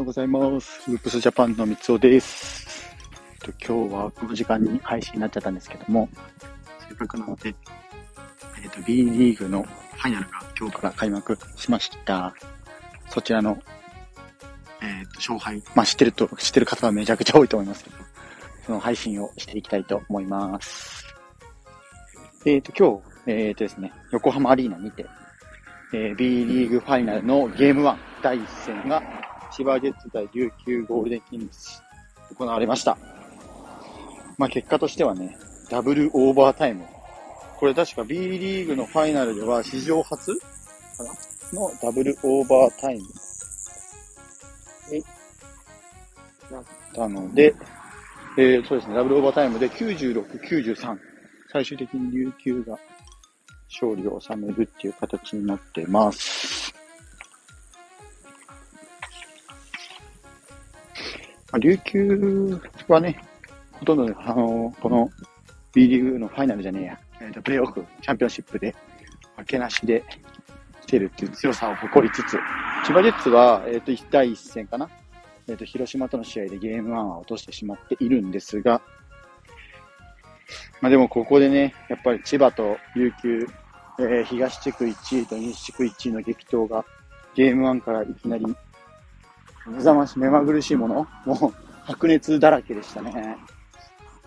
ようございます。ループスジャパンの三つおです。今日はこの時間に配信になっちゃったんですけども、せっかくなので、えっ、ー、と、B リーグのファイナルが今日から開幕しました。そちらの、えっ、ー、と、勝敗、まあ知ってると、知ってる方はめちゃくちゃ多いと思いますけど、その配信をしていきたいと思います。えっ、ー、と、今日、えっ、とですね、横浜アリーナにて、えー、B リーグファイナルのゲーム1第1戦が千葉ジェッツ対琉球ゴールデンキングス行われました。まあ結果としてはね、ダブルオーバータイム。これ確か B リーグのファイナルでは史上初かな？のダブルオーバータイムになったので、えー、そうですね、ダブルオーバータイムで96、93。最終的に琉球が勝利を収めるっていう形になってます。まあ、琉球はね、ほとんど、あの、この B リーグのファイナルじゃねえや、えー、とプレイオフ、チャンピオンシップで負けなしで来てるっていう強さを誇りつつ、千葉ジェッツは、えっ、ー、と、第1戦かな。えっ、ー、と、広島との試合でゲーム1は落としてしまっているんですが、まあでもここでね、やっぱり千葉と琉球、えー、東地区1位と西地区1位の激闘がゲーム1からいきなり目覚まし、目まぐるしいものもう白熱だらけでしたね。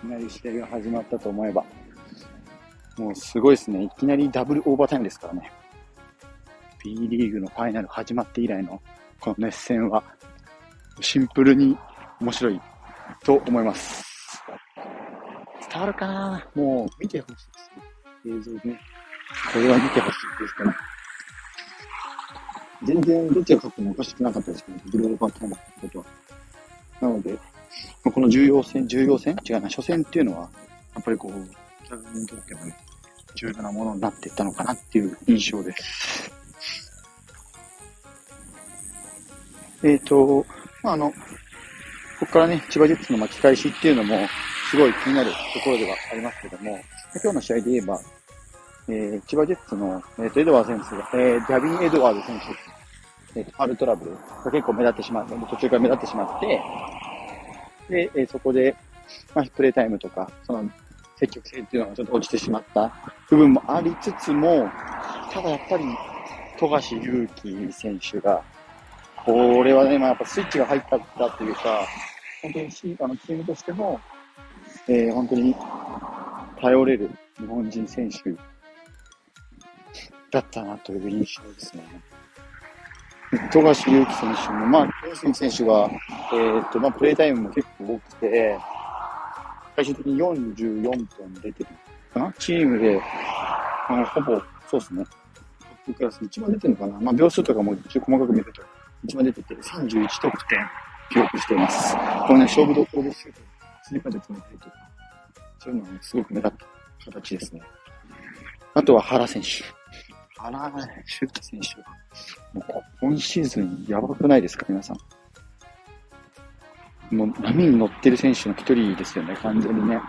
いきなり試合が始まったと思えば。もうすごいですね。いきなりダブルオーバータイムですからね。B リーグのファイナル始まって以来のこの熱戦はシンプルに面白いと思います。伝わるかな？もう見てほしいです。映像でね。これは見てほしいですから。全然どっちが勝ってもおかしくなかったですけど、ブローバーターマってことは。なので、この重要戦、重要戦違うな、初戦っていうのは、やっぱりこう、キャラにとってもね、重要なものになっていったのかなっていう印象です。えっ、ー、と、まあ、あの、ここからね、千葉ジェッツの巻き返しっていうのも、すごい気になるところではありますけども、今日の試合で言えば、えー、千葉ジェッツの、えー、とエドワー選手が、えー、ギャビン・エドワード選手、えー、ファールトラブルが結構目立ってしまって、途中から目立ってしまって、で、えー、そこで、まあ、プレイタイムとか、その、積極性っていうのがちょっと落ちてしまった部分もありつつも、ただやっぱり、富樫勇樹選手が、これはね、まあ、やっぱスイッチが入ったっていうか、本当にあのチームとしても、えー、本当に頼れる日本人選手だったなという印象ですね。富樫勇樹選手も、まあ、富樫選手が、えー、っと、まあ、プレイタイムも結構多くて、最終的に44分出てるかな？チームで、あ、ほぼ、そうですね。トップクラス一番出てるのかな？まあ、秒数とかも一応細かく見ると、一番出てて31得点記録しています。これね、勝負どころでシュート、スリーパーで決めたりとか、そういうのはね、すごく目立った形ですね。あとは原選手。原シュート選手は、もう今シーズンやばくないですか、皆さん。もう波に乗ってる選手の一人ですよね、完全にね。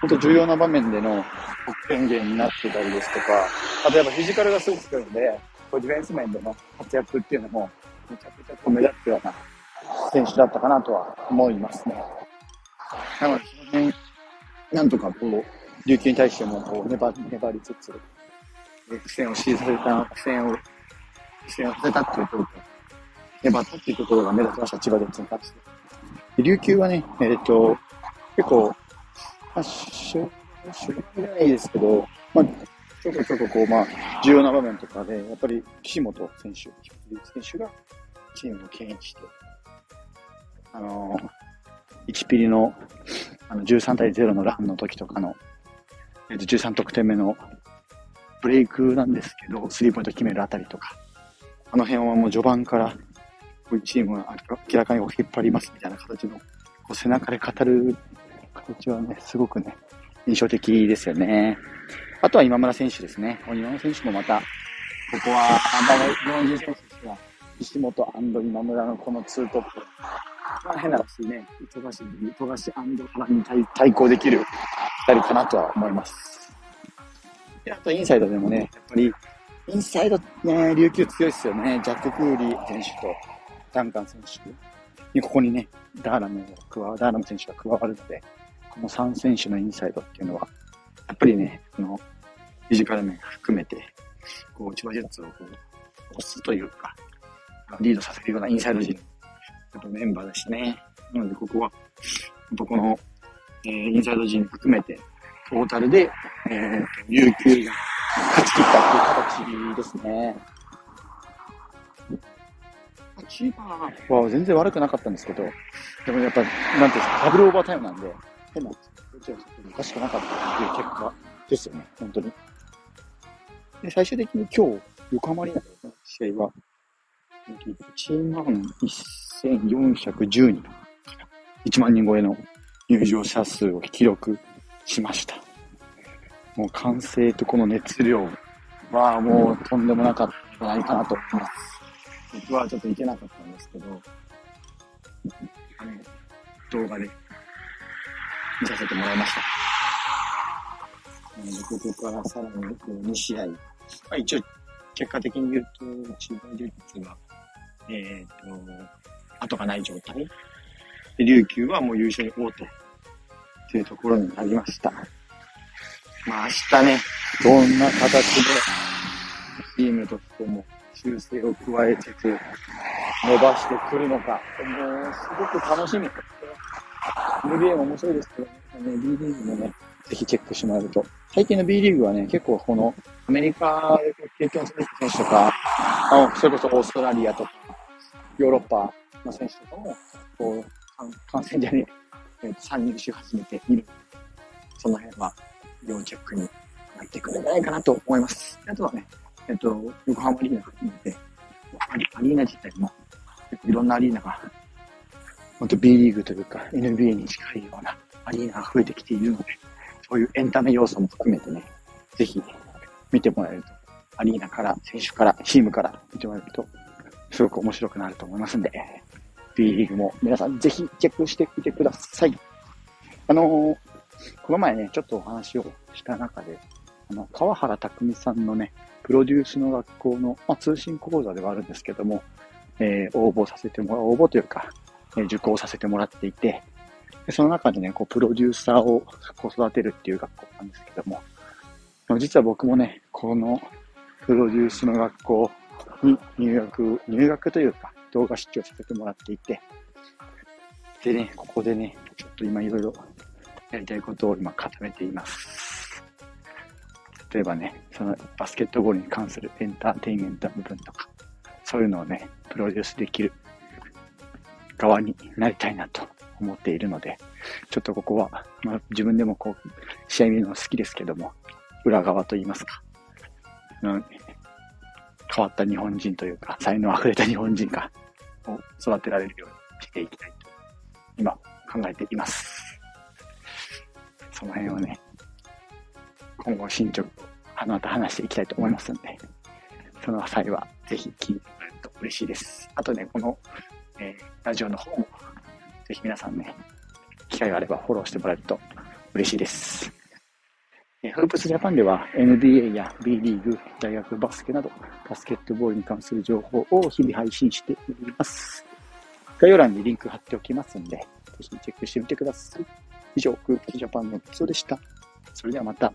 本当重要な場面での得点源になってたりですとか、あとやっぱフィジカルがすごく強いので、こうディフェンス面での活躍っていうのも、めちゃくちゃ目立つような選手だったかなとは思いますね。なので、その辺、なんとかこう、琉球に対してもこう粘粘りつつ、苦戦を強いさせた、苦戦を、苦戦をさせたっていうところ粘ったっていうところが目立ちました、千葉ジェッツに関して。琉球はね、えっ、ー、と、結構、まあ、主力じゃないですけど、まあ、ちょこちょここう、まあ、重要な場面とかで、やっぱり岸本選手、選手がチームを牽引して、あのー、1ピリのあの13対0のランの時とかの、えー、と13得点目のブレイクなんですけど、スリーポイント決めるあたりとか、あの辺はもう序盤から、こういうチームが明らかに引っ張りますみたいな形の、背中で語る形はね、すごくね、印象的ですよね。あとは今村選手ですね。今村選手もまた、ここは、日本人選手は、石本今村のこのツートップ。まあ変な話ね、富樫、富樫原に対抗できる二人かなとは思います。あとインサイドでもね、やっぱり、インサイドね、琉球強いですよね。ジャック・クーリー選手とダンカン選手。ここにね、ダーラム加わ、ダーラム選手が加わるので、この3選手のインサイドっていうのは、やっぱりね、この、フィジカル面含めて、こう、千葉ジェッツをこう、押すというか、リードさせるようなインサイド陣、やっぱメンバーだしね。なので、ここは、やっぱこの、えー、インサイド陣含めて、トータルで、えー、琉球が勝ち切ったっていう形ですね。キーパーは全然悪くなかったんですけど、でもやっぱ、なんていうんですか、ダブルオーバータイムなんで、変な、どちらかおかしくなかったっていう結果ですよね、本当に。で、最終的に今日、横浜リーナの試合は、1万1410人、1万人超えの入場者数を記録しました。もう完成とこの熱量はもうとんでもなかったんじゃないかなと思います。僕はちょっと行けなかったんですけど、あの、動画で見させてもらいました。なので、ここからさらに2試合。まあ一応、結果的に言うと、千葉ジェッツが、えっ、ー、と、後がない状態。で、琉球はもう優勝に王と、いうところになりました。まあ明日ね、どんな形で、チームとしても修正を加えつつ、伸ばしてくるのか、もうすごく楽しみ。NBA も面白いですけど、ね、B リーグもね、ぜひチェックしてもらえると。最近の B リーグはね、結構このアメリカで経験する選手とか、あそれこそオーストラリアとか、ヨーロッパの選手とかも、こう、感染じゃねえ、えー、参入し始めている。その辺は要チェックになってくるんじゃないかなと思います。あとはね、えっと、横浜アリーナ含めて、アリーナ自体も、いろんなアリーナが、本当 B リーグというか NBA に近いようなアリーナが増えてきているので、そういうエンタメ要素も含めてね、ぜひ見てもらえると、アリーナから、選手から、チームから見てもらえると、すごく面白くなると思いますんで、B リーグも皆さんぜひチェックしてみてください。あのー、この前ね、ちょっとお話をした中で、あの、川原匠さんのね、プロデュースの学校の、まあ、通信講座ではあるんですけども、えー、応募させてもらう、応募というか、えー、受講させてもらっていて、でその中でね、こう、プロデューサーをこう育てるっていう学校なんですけど、も実は僕もね、このプロデュースの学校に入学、入学というか、動画出張させてもらっていて、でね、ここでね、ちょっと今いろいろやりたいことを今固めています。例えばね、そのバスケットボールに関するエンターテインメントの部分とか、そういうのをね、プロデュースできる側になりたいなと思っているので、ちょっとここは、まあ、自分でもこう、試合見るの好きですけども、裏側と言いますか、うん、変わった日本人というか、才能溢れた日本人が、を育てられるようにしていきたいと、今考えています。その辺をね、今後進捗をまた話していきたいと思いますんで、その際はぜひ聞いてもらえると嬉しいです。あとね、この、えー、ラジオの方も、ぜひ皆さんね、機会があればフォローしてもらえると嬉しいです。えフープスジャパンでは NBA や B リーグ、大学バスケなど、バスケットボールに関する情報を日々配信しています。概要欄にリンク貼っておきますので、ぜひチェックしてみてください。以上、空気ジャパンのエピソでした。それではまた。